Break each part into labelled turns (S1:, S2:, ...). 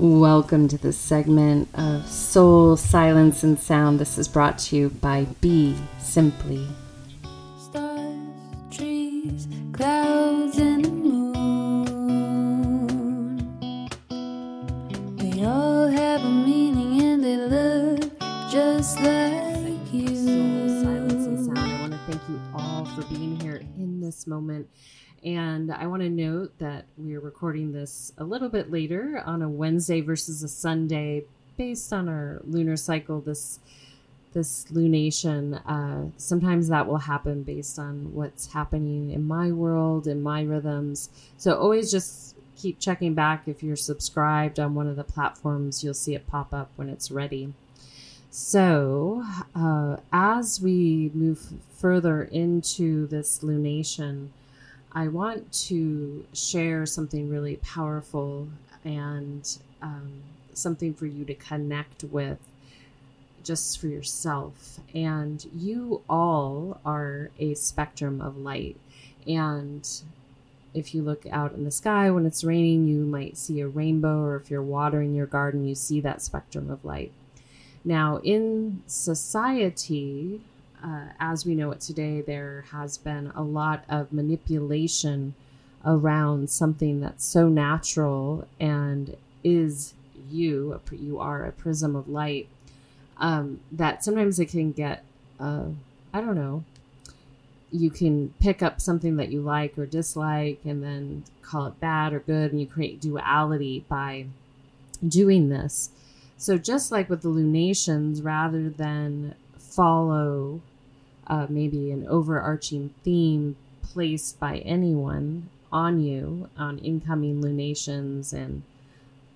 S1: Welcome to this segment of Sol, Silence, and Sound. This is brought to you by Be Simply.
S2: Stars, trees, clouds, and the moon. They all have a meaning and they look just like you.
S1: Sol, Silence, and Sound. I want to thank you all for being here in this moment. And I want to note that we're recording this a little bit later on a Wednesday versus a Sunday based on our lunar cycle this this lunation. Uh, sometimes that will happen based on what's happening in my world in my rhythms. So always just keep checking back if you're subscribed on one of the platforms, you'll see it pop up when it's ready. So, uh, as we move further into this lunation, I want to share something really powerful and um, something for you to connect with just for yourself. And you all are a spectrum of light. And if you look out in the sky when it's raining, you might see a rainbow, or if you're watering your garden, you see that spectrum of light. Now, in society, uh, as we know it today, there has been a lot of manipulation around something that's so natural and is you. You are a prism of light. Um, that sometimes it can get, uh, I don't know, you can pick up something that you like or dislike and then call it bad or good, and you create duality by doing this. So, just like with the lunations, rather than follow uh, maybe an overarching theme placed by anyone on you on incoming lunations and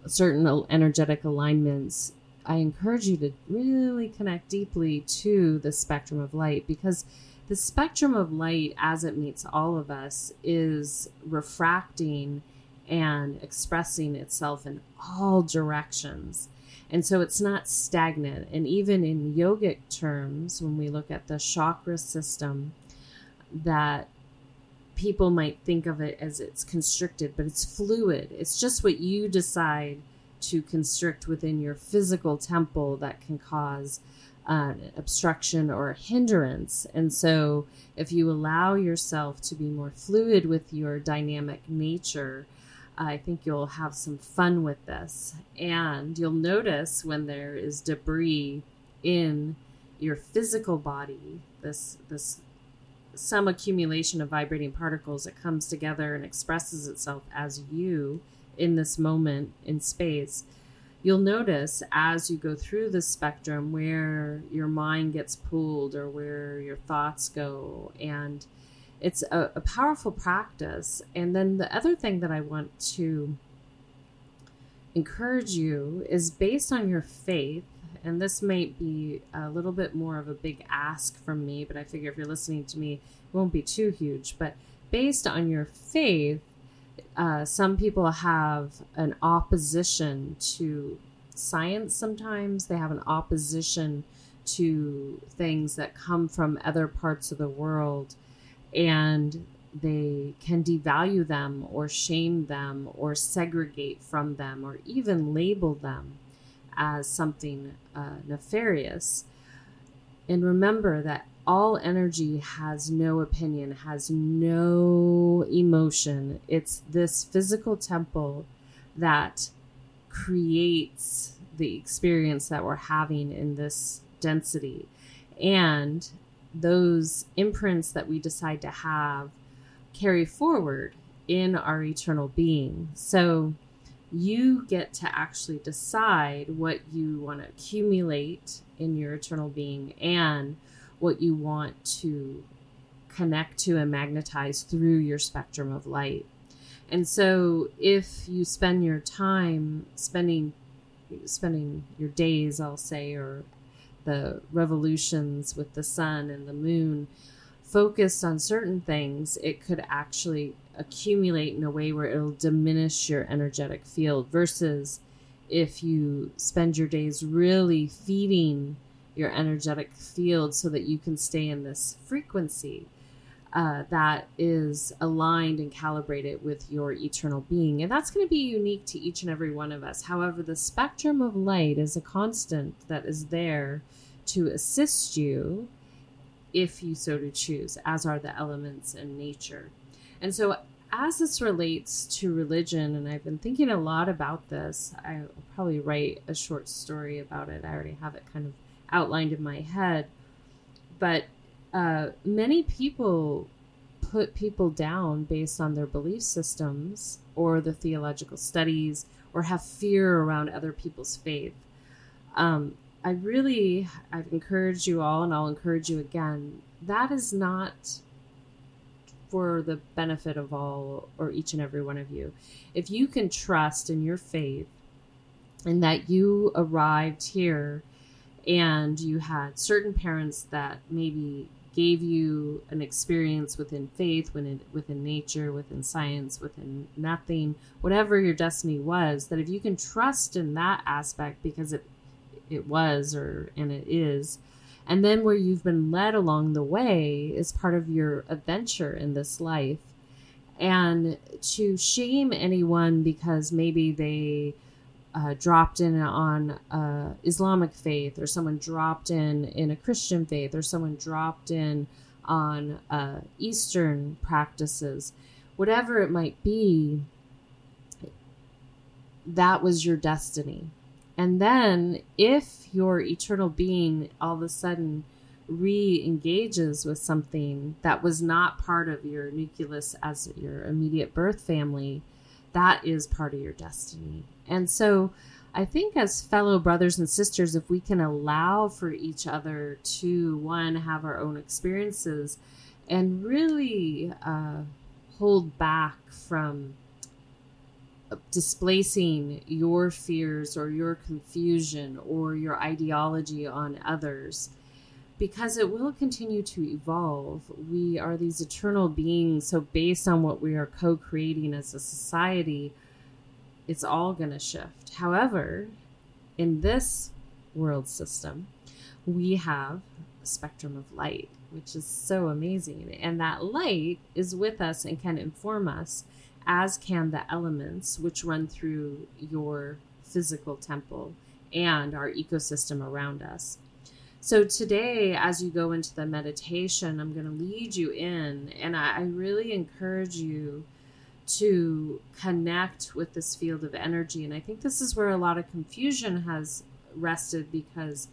S1: certain energetic alignments, I encourage you to really connect deeply to the spectrum of light because the spectrum of light, as it meets all of us, is refracting and expressing itself in all directions. And so it's not stagnant. And even in yogic terms, when we look at the chakra system, that people might think of it as it's constricted, but it's fluid. It's just what you decide to constrict within your physical temple that can cause uh, obstruction or hindrance. And so, if you allow yourself to be more fluid with your dynamic nature, I think you'll have some fun with this. And you'll notice when there is debris in your physical body, this this some accumulation of vibrating particles that comes together and expresses itself as you in this moment in space. You'll notice as you go through the spectrum where your mind gets pulled or where your thoughts go and it's a, a powerful practice. And then the other thing that I want to encourage you is based on your faith and this might be a little bit more of a big ask from me, but I figure if you're listening to me, it won't be too huge. But based on your faith, uh, some people have an opposition to science sometimes, they have an opposition to things that come from other parts of the world and they can devalue them or shame them or segregate from them or even label them as something uh, nefarious. And remember that all energy has no opinion, has no emotion. It's this physical temple that creates the experience that we're having in this density. And those imprints that we decide to have carry forward in our eternal being. So you get to actually decide what you want to accumulate in your eternal being and what you want to connect to and magnetize through your spectrum of light. And so if you spend your time spending spending your days, I'll say, or the revolutions with the sun and the moon focused on certain things, it could actually accumulate in a way where it'll diminish your energetic field versus if you spend your days really feeding your energetic field so that you can stay in this frequency. Uh, that is aligned and calibrated with your eternal being. And that's going to be unique to each and every one of us. However, the spectrum of light is a constant that is there to assist you if you so to choose, as are the elements in nature. And so, as this relates to religion, and I've been thinking a lot about this, I'll probably write a short story about it. I already have it kind of outlined in my head. But uh, many people put people down based on their belief systems or the theological studies or have fear around other people's faith. Um, I really, I've encouraged you all, and I'll encourage you again. That is not for the benefit of all or each and every one of you. If you can trust in your faith and that you arrived here and you had certain parents that maybe gave you an experience within faith, within, within nature, within science, within nothing, whatever your destiny was, that if you can trust in that aspect because it it was or and it is, and then where you've been led along the way is part of your adventure in this life. And to shame anyone because maybe they uh, dropped in on uh, Islamic faith, or someone dropped in in a Christian faith, or someone dropped in on uh, Eastern practices, whatever it might be, that was your destiny. And then, if your eternal being all of a sudden re engages with something that was not part of your nucleus as your immediate birth family, that is part of your destiny. And so I think as fellow brothers and sisters, if we can allow for each other to, one, have our own experiences and really uh, hold back from displacing your fears or your confusion or your ideology on others because it will continue to evolve. We are these eternal beings. So, based on what we are co creating as a society, it's all going to shift. However, in this world system, we have a spectrum of light, which is so amazing. And that light is with us and can inform us, as can the elements which run through your physical temple and our ecosystem around us. So, today, as you go into the meditation, I'm going to lead you in, and I, really encourage you to connect with this field of energy. And I think this is where a lot of confusion has rested because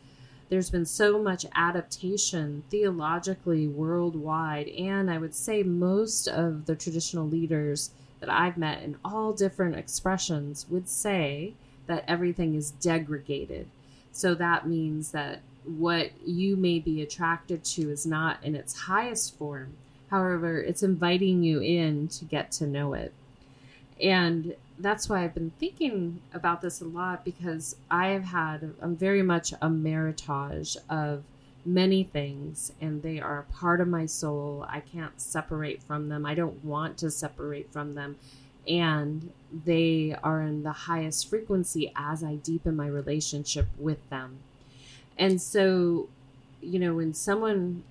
S1: there's been so much adaptation theologically worldwide. And I would say most of the traditional leaders that I've met in all different expressions would say that everything is degraded. So that means that what you may be attracted to is not in its highest form However, it's inviting you in to get to know it. And that's why I've been thinking about this a lot because I have had, I'm very much a meritage of many things and they are part of my soul. I can't separate from them. I don't want to separate from them. And they are in the highest frequency as I deepen my relationship with them. And so, you know, when someone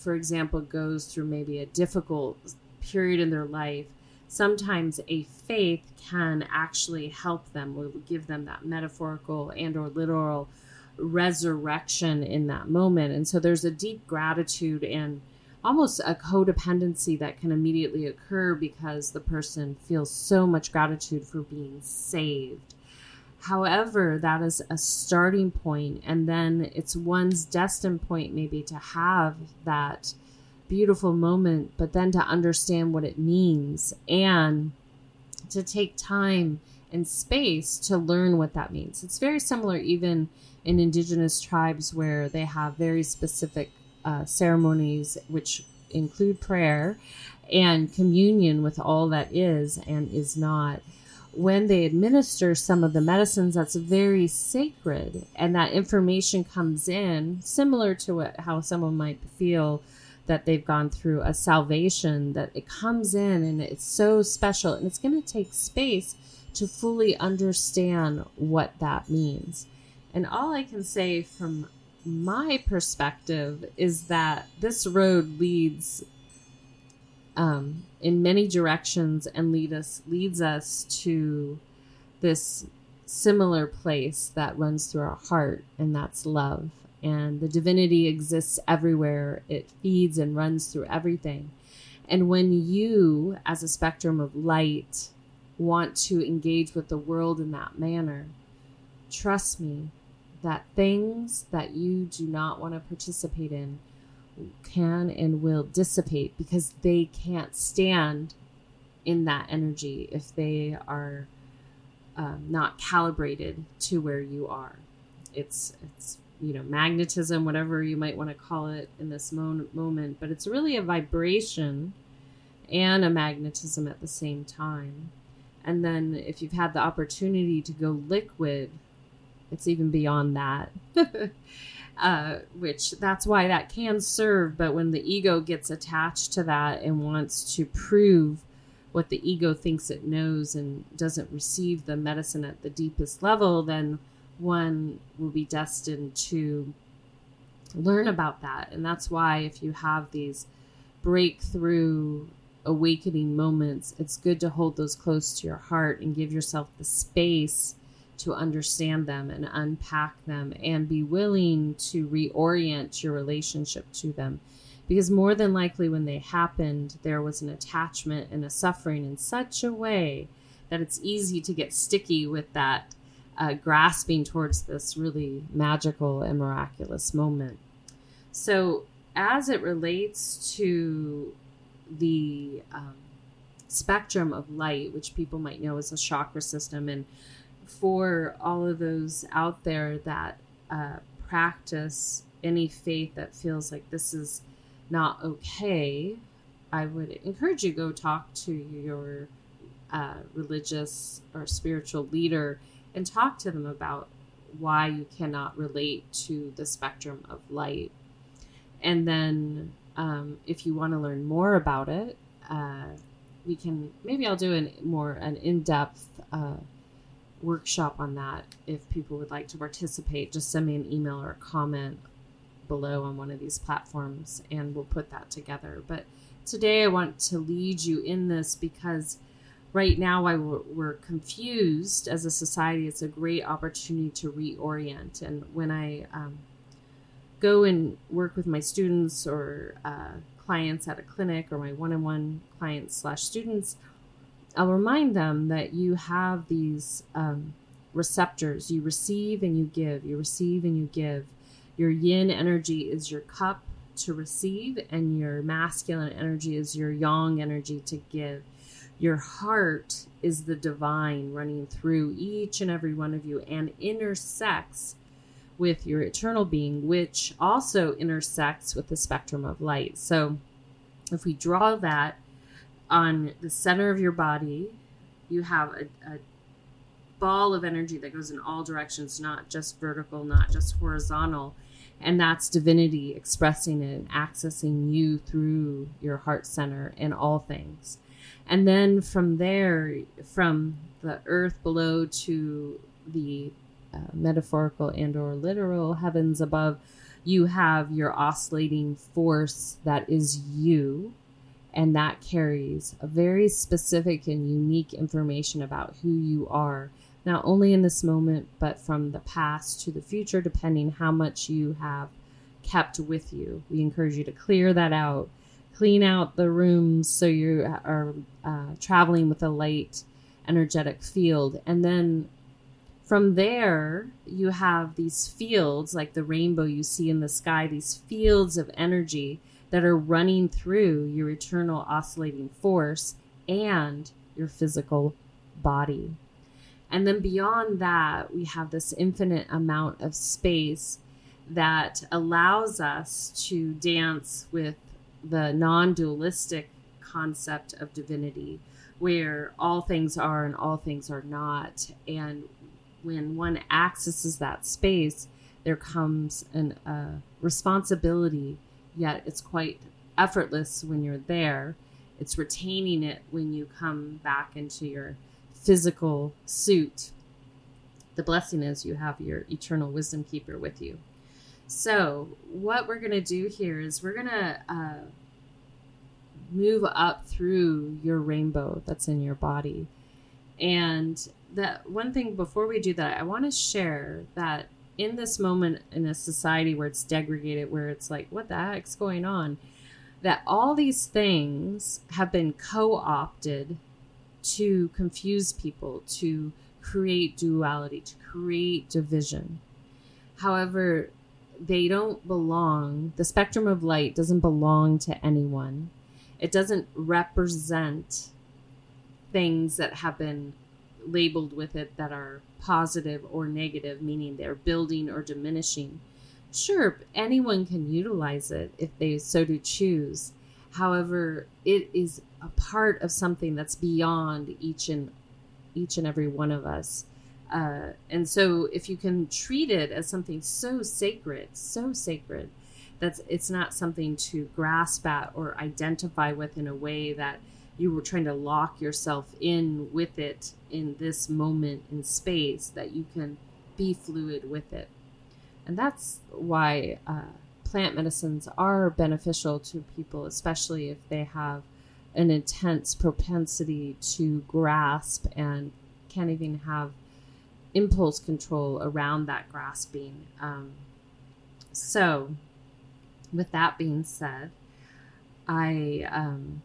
S1: for example, goes through maybe a difficult period in their life, sometimes a faith can actually help them will give them that metaphorical and or literal resurrection in that moment. And so there's a deep gratitude and almost a codependency that can immediately occur because the person feels so much gratitude for being saved However, that is a starting point, and then it's one's destined point, maybe to have that beautiful moment, but then to understand what it means and to take time and space to learn what that means. It's very similar, even in indigenous tribes, where they have very specific uh, ceremonies which include prayer and communion with all that is and is not when they administer some of the medicines that's very sacred and that information comes in similar to what, how someone might feel that they've gone through a salvation that it comes in and it's so special and it's going to take space to fully understand what that means. And all i can say from my perspective is that this road leads um, in many directions and lead us leads us to this similar place that runs through our heart, and that's love. And the divinity exists everywhere. It feeds and runs through everything. And when you, as a spectrum of light, want to engage with the world in that manner, trust me that things that you do not want to participate in can and will dissipate because they can't stand in that energy if they are um, not calibrated to where you are. It's it's you know magnetism, whatever you might want to call it in this mo- moment, but it's really a vibration and a magnetism at the same time. And then if you've had the opportunity to go liquid, it's even beyond that. uh, which that's why that can serve. But when the ego gets attached to that and wants to prove what the ego thinks it knows and doesn't receive the medicine at the deepest level, then one will be destined to learn about that. And that's why if you have these breakthrough awakening moments, it's good to hold those close to your heart and give yourself the space to understand them and unpack them and be willing to reorient your relationship to them. Because more than likely, when they happened, there was an attachment and a suffering in such a way that it's easy to get sticky with that uh, grasping towards this really magical and miraculous moment. So, as it relates to the um, spectrum of light, which people might know as a chakra system, and for all of those out there that uh, practice any faith that feels like this is not okay, I would encourage you go talk to your uh, religious or spiritual leader and talk to them about why you cannot relate to the spectrum of light. And then, um, if you want to learn more about it, uh, we can maybe I'll do an more an in depth uh, workshop on that if people would like to participate just send me an email or a comment below on one of these platforms and we'll put that together. But today i want to lead you in this because right now while we're, confused as a society. It's a great opportunity to reorient. And when i um, go and work with my students or uh, clients at a clinic or my one-on-one clients slash students I'll remind them that you have these um, receptors. You receive and you give. You receive and you give. Your yin energy is your cup to receive, and your masculine energy is your yang energy to give. Your heart is the divine running through each and every one of you and intersects with your eternal being, which also intersects with the spectrum of light. So if we draw that on the center of your body, you have a, a ball of energy that goes in all directions, not just vertical, not just horizontal. And that's divinity expressing and accessing you through your heart center in all things. And then from there, from the earth below to the uh, metaphorical and or literal heavens above, you have your oscillating force that is you and that carries a very specific and unique information about who you are not only in this moment but from the past to the future depending how much you have kept with you. We encourage you to clear that out clean out the rooms so you are uh, traveling with a light energetic field. And then from there you have these fields like the rainbow you see in the sky these fields of energy that are running through your eternal oscillating force and your physical body. And then beyond that, we have this infinite amount of space that allows us to dance with the non dualistic concept of divinity, where all things are and all things are not. And when one accesses that space, there comes a responsibility yet it's quite effortless when you're there. It's retaining it when you come back into your physical suit. The blessing is you have your eternal wisdom keeper with you. So, what we're going to do here is we're going to uh, move up through your rainbow that's in your body. And that one thing before we do that, I want to share that in this moment in a society where it's degraded, where it's like, what the heck's going on? That all these things have been co opted to confuse people, to create duality, to create division. However, they don't belong, the spectrum of light doesn't belong to anyone. It doesn't represent things that have been labeled with it that are positive or negative, meaning they're building or diminishing. Sure, anyone can utilize it if they so do choose. However, it is a part of something that's beyond each and each and every one of us. Uh, and so, if you can treat it as something so sacred, so sacred, that's it's not something to grasp at or identify with in a way that you were trying to lock yourself in with it in this moment in space that you can be fluid with it. And that's why uh, plant medicines are beneficial to people especially if they have an intense propensity to grasp and can't even have impulse control around that grasping. Um, so with that being said i um,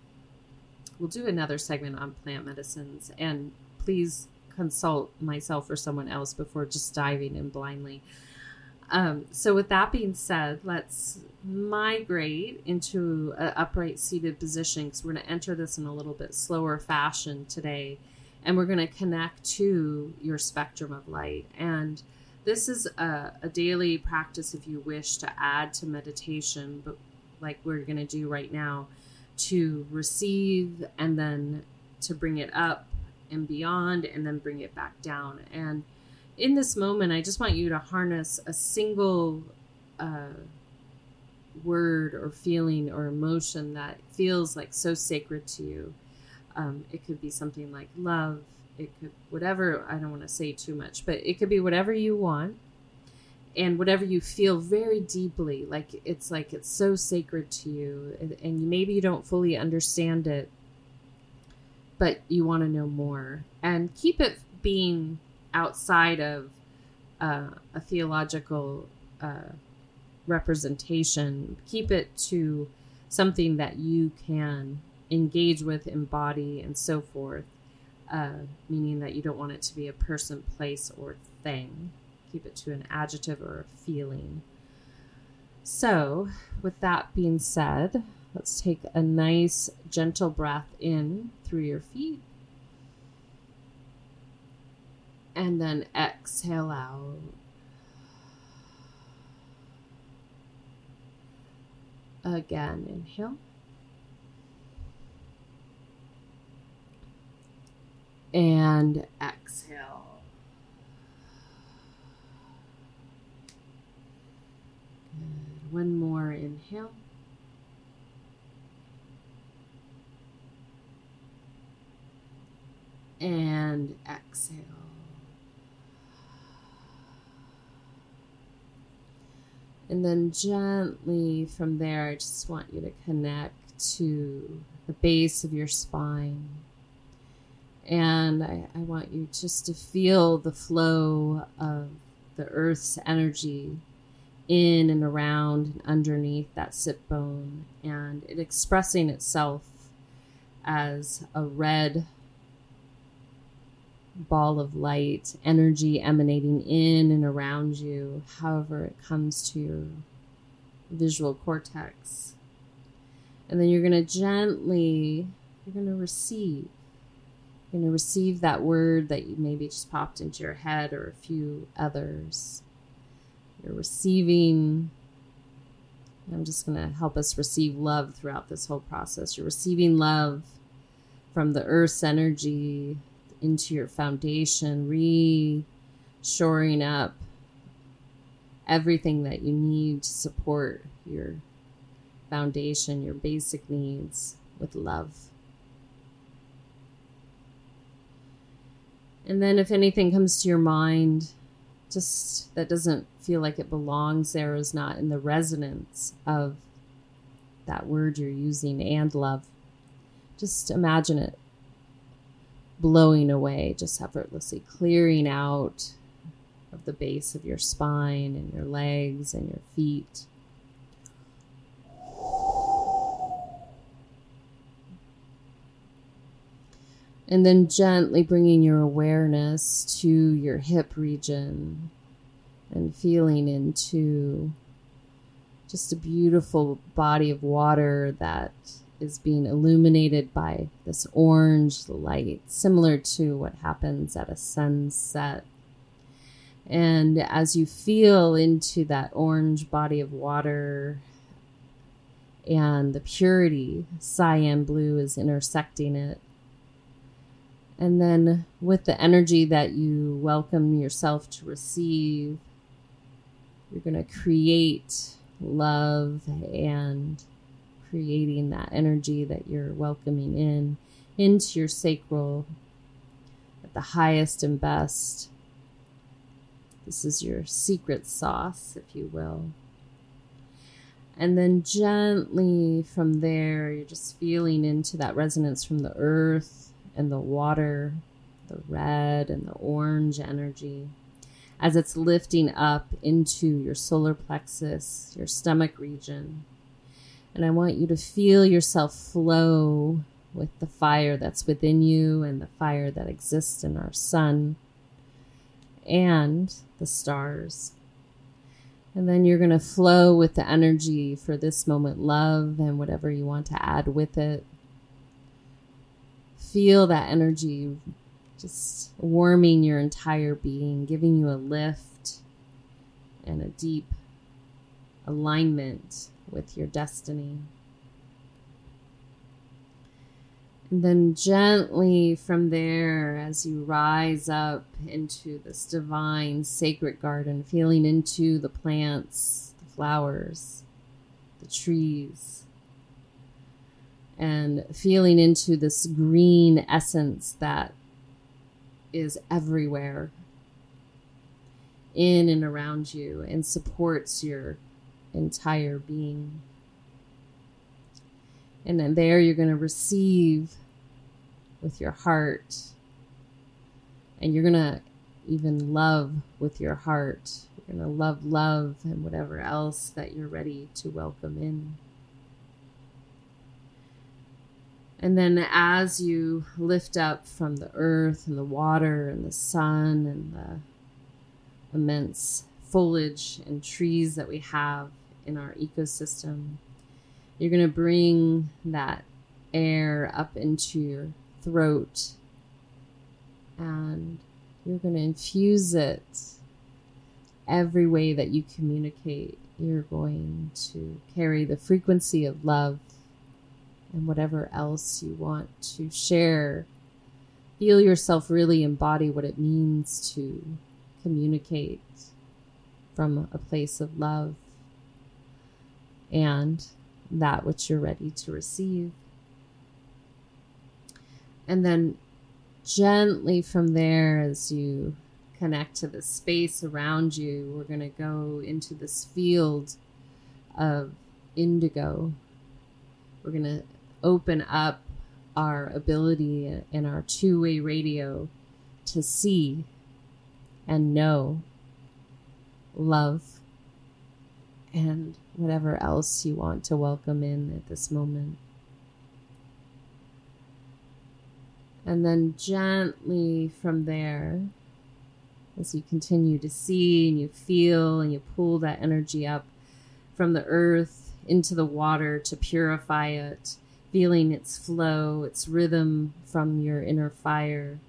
S1: we'll do another segment on plant medicines and please consult myself or someone else before just diving in blindly. Um, so, with that being said, let's migrate into an upright seated position because we're going to enter this in a little bit slower fashion today. And we're going to connect to your spectrum of light. And this is a, a daily practice if you wish to add to meditation, but like we're going to do right now to receive and then to bring it up and beyond and then bring it back down. And in this moment, I just want you to harness a single uh, word or feeling or emotion that feels like so sacred to you. Um, it could be something like love. It could, whatever, I don't want to say too much, but it could be whatever you want and whatever you feel very deeply like it's like it's so sacred to you and, maybe you don't fully understand it but you want to know more. And keep it being outside of uh, a theological uh, representation. Keep it to something that you can engage with embody and so forth uh, meaning that you don't want it to be a person place or thing keep it to an adjective or a feeling. So, with that being said, let's take a nice, gentle breath in through your feet. And then exhale out. Again, inhale. And exhale. One more inhale. And exhale. And then gently from there, I just want you to connect to the base of your spine. And I, I want you just to feel the flow of the earth's energy in and around and underneath that sit bone and it expressing itself as a red ball of light, energy emanating in and around you, however it comes to your visual cortex. And then you're going to gently, you're going to receive. You're going to receive that word that you maybe just popped into your head or a few others. You're receiving. I'm just going to help us receive love throughout this whole process. You're receiving love from the earth's energy into your foundation, re shoring up everything that you need to support your foundation, your basic needs with love. And then, if anything comes to your mind, just that doesn't feel like it belongs there is not in the resonance of that word you're using and love just imagine it blowing away just effortlessly, clearing out of the base of your spine and your legs and your feet. And then gently bringing your awareness to your hip region and feeling into just a beautiful body of water that is being illuminated by this orange light, similar to what happens at a sunset. And as you feel into that orange body of water and the purity, cyan blue is intersecting it. And then with the energy that you welcome yourself to receive, you're going to create love and creating that energy that you're welcoming in into your sacral at the highest and best. This is your secret sauce, if you will. And then gently from there, you're just feeling into that resonance from the earth and the water, the red and the orange energy as it's lifting up into your solar plexus, your stomach region. And I want you to feel yourself flow with the fire that's within you and the fire that exists in our sun and the stars. And then you're going to flow with the energy for this moment, love, and whatever you want to add with it. Feel that energy just warming your entire being, giving you a lift and a deep alignment with your destiny. And then gently from there, as you rise up into this divine sacred garden, feeling into the plants, the flowers, the trees, and feeling into this green essence that is everywhere in and around you and supports your entire being. And then there you're going to receive with your heart. And you're going to even love with your heart. You're going to love love and whatever else that you're ready to welcome in. And then as you lift up from the earth and the water and the sun and the immense foliage and trees that we have in our ecosystem, you're going to bring that air up into your throat and you're going to infuse it every way that you communicate. You're going to carry the frequency of love and whatever else you want to share. Feel yourself really embody what it means to communicate from a place of love and that which you're ready to receive. And then gently from there, as you connect to the space around you, we're going to go into this field of indigo. We're going to open up our ability in our two way radio to see and know, love, and whatever else you want to welcome in at this moment. And then gently from there, as you continue to see and you feel and you pull that energy up from the earth into the water to purify it feeling its flow, its rhythm from your inner fire,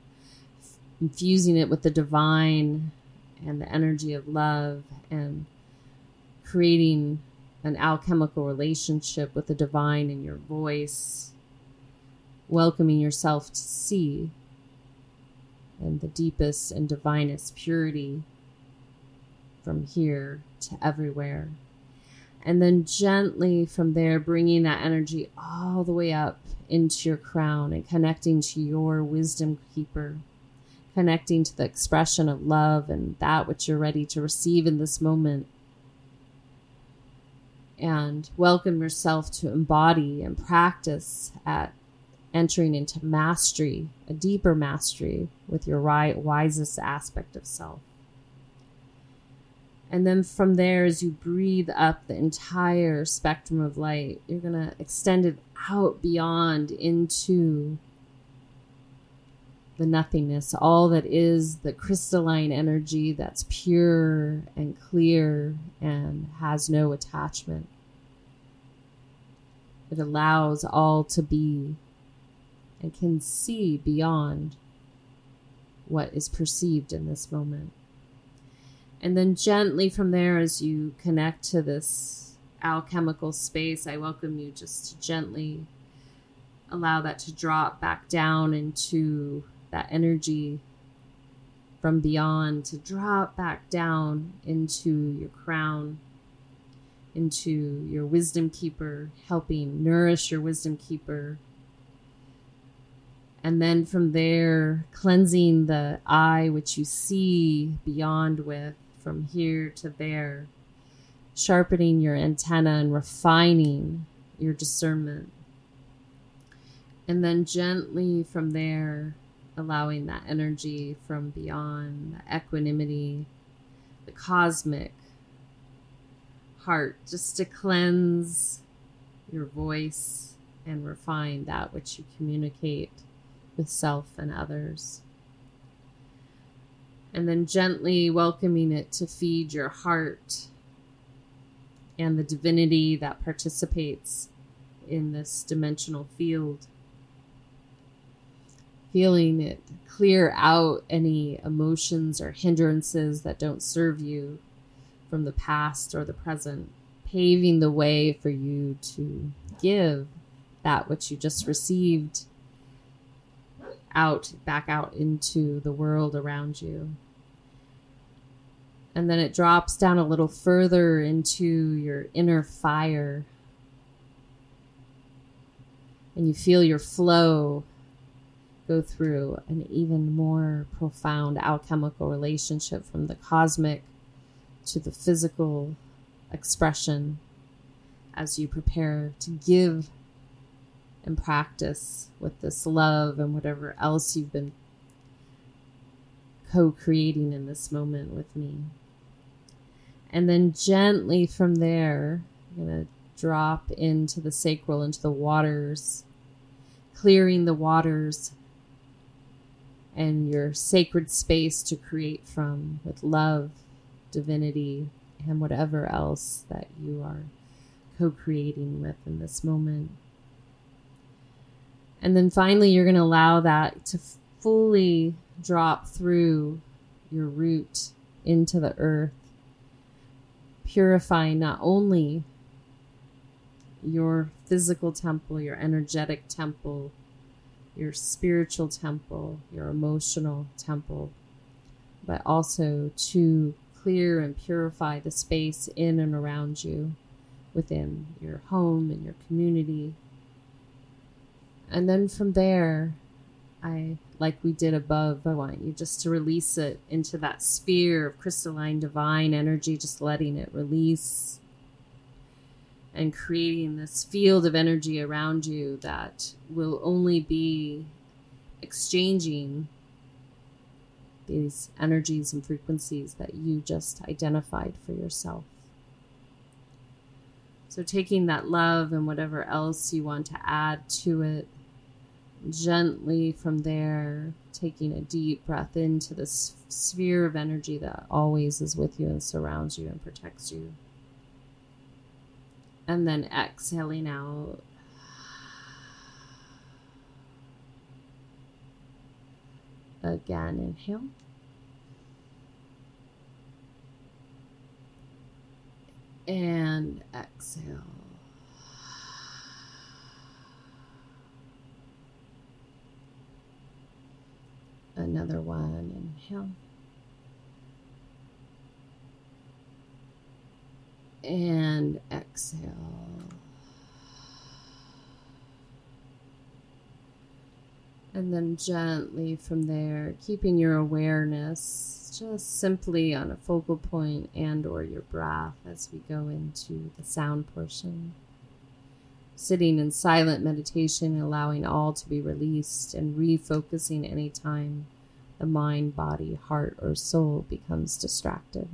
S1: infusing it with the divine and the energy of love, and creating an alchemical relationship with the divine in your voice, welcoming yourself to see and the deepest and divinest purity from here to everywhere and then gently from there bringing that energy all the way up into your crown and connecting to your wisdom keeper connecting to the expression of love and that which you're ready to receive in this moment and welcome yourself to embody and practice at entering into mastery, a deeper mastery with your right, wisest aspect of self. And then from there, as you breathe up the entire spectrum of light, you're going to extend it out beyond into the nothingness, all that is the crystalline energy that's pure and clear and has no attachment. It allows all to be and can see beyond what is perceived in this moment. And then gently from there, as you connect to this alchemical space, I welcome you just to gently allow that to drop back down into that energy from beyond to drop back down into your crown, into your wisdom keeper, helping nourish your wisdom keeper. And then from there, cleansing the eye which you see beyond with from here to there, sharpening your antenna and refining your discernment. And then gently from there, allowing that energy from beyond, the equanimity, the cosmic heart, just to cleanse your voice and refine that which you communicate with self and others and then gently welcoming it to feed your heart and the divinity that participates in this dimensional field. Feeling it clear out any emotions or hindrances that don't serve you from the past or the present, paving the way for you to give that which you just received out, back out into the world around you and then it drops down a little further into your inner fire. And you feel your flow go through an even more profound alchemical relationship from the cosmic to the physical expression as you prepare to give and practice with this love and whatever else you've been co creating in this moment with me. And then gently from there, I'm going to drop into the sacral, into the waters, clearing the waters and your sacred space to create from with love, divinity, and whatever else that you are co creating with in this moment. And then finally, you're going to allow that to fully drop through your root into the earth purifying not only your physical temple, your energetic temple, your spiritual temple, your emotional temple, but also to clear and purify the space in and around you within your home and your community. And then from there, I, like we did above, I want you just to release it into that sphere of crystalline divine energy, just letting it release and creating this field of energy around you that will only be exchanging these energies and frequencies that you just identified for yourself. So, taking that love and whatever else you want to add to it gently from there, taking a deep breath into this sphere of energy that always is with you and surrounds you and protects you. And then exhaling out. Again, inhale. And exhale. Another one, inhale. And exhale. And then gently from there, keeping your awareness just simply on a focal point and or your breath as we go into the sound portion. Sitting in silent meditation, allowing all to be released and refocusing anytime the mind, body, heart, or soul becomes distracted.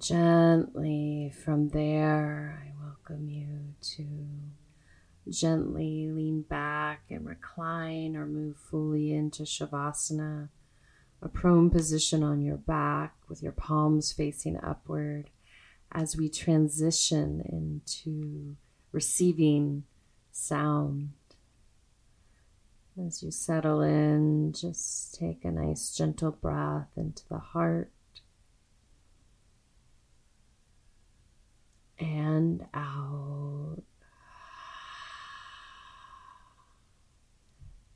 S1: Gently from there, I welcome you to gently lean back and recline or move fully into Shavasana, a prone position on your back with your palms facing upward as we transition into receiving sound. As you settle in, just take a nice gentle breath into the heart and out.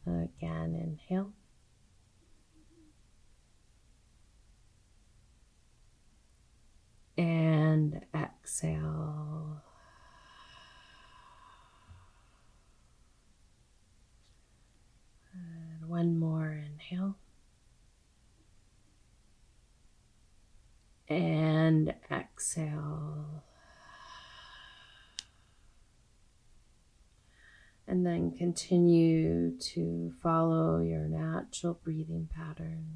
S1: Again, inhale. And exhale. And one more inhale. And exhale. And then continue to follow your natural breathing pattern.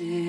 S3: imagine.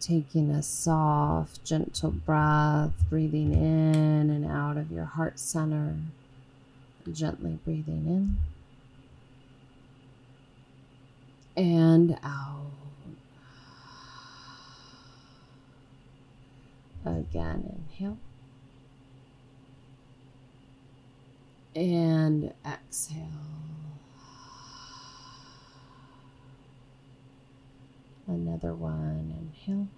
S1: Taking a soft, gentle breath, breathing in and out of your heart center. Gently breathing in and out. Again, inhale. And exhale. Another one, inhale.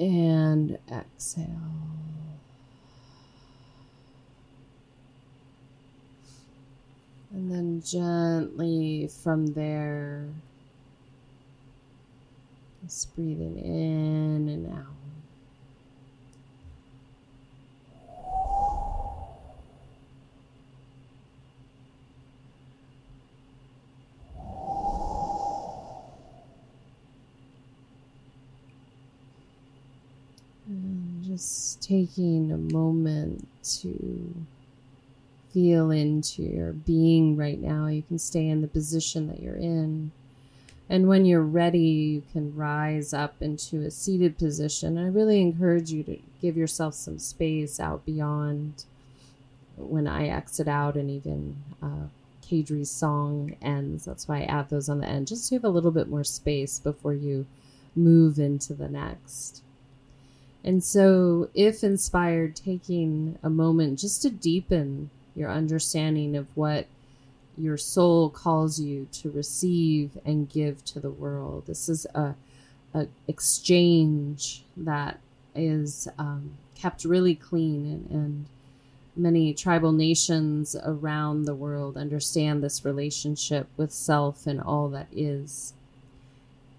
S1: And exhale. And then gently from there, just breathing in and out. And just taking a moment to feel into your being right now. You can stay in the position that you're in. And when you're ready, you can rise up into a seated position. I really encourage you to give yourself some space out beyond when I exit out and even uh, Cadre's song ends. That's why I add those on the end, just to have a little bit more space before you move into the next. And so, if inspired, taking a moment just to deepen your understanding of what your soul calls you to receive and give to the world. This is a, a exchange that is um, kept really clean, and, and many tribal nations around the world understand this relationship with self and all that is.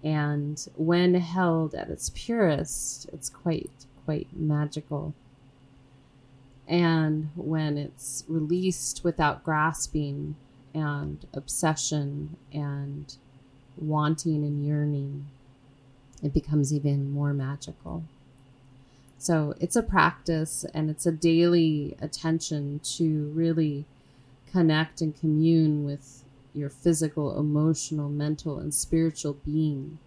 S1: And when held at its purest, it's quite, quite magical. And when it's released without grasping and obsession and wanting and yearning, it becomes even more magical. So it's a practice and it's a daily attention to really connect and commune with your physical, emotional, mental, and spiritual being,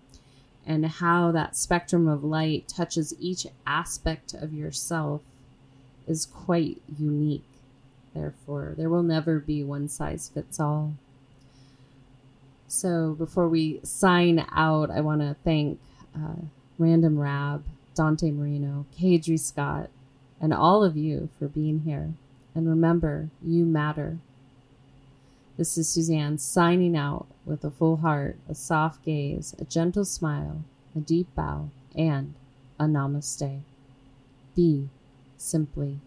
S1: and how that spectrum of light touches each aspect of yourself is quite unique. Therefore, there will never be one size fits all. So, before we sign out, I want to thank uh, Random Rab, Dante Marino, Cadre Scott, and all of you for being here. And remember, you matter. This is Suzanne signing out with a full heart, a soft gaze, a gentle smile, a deep bow, and a namaste. Be simply.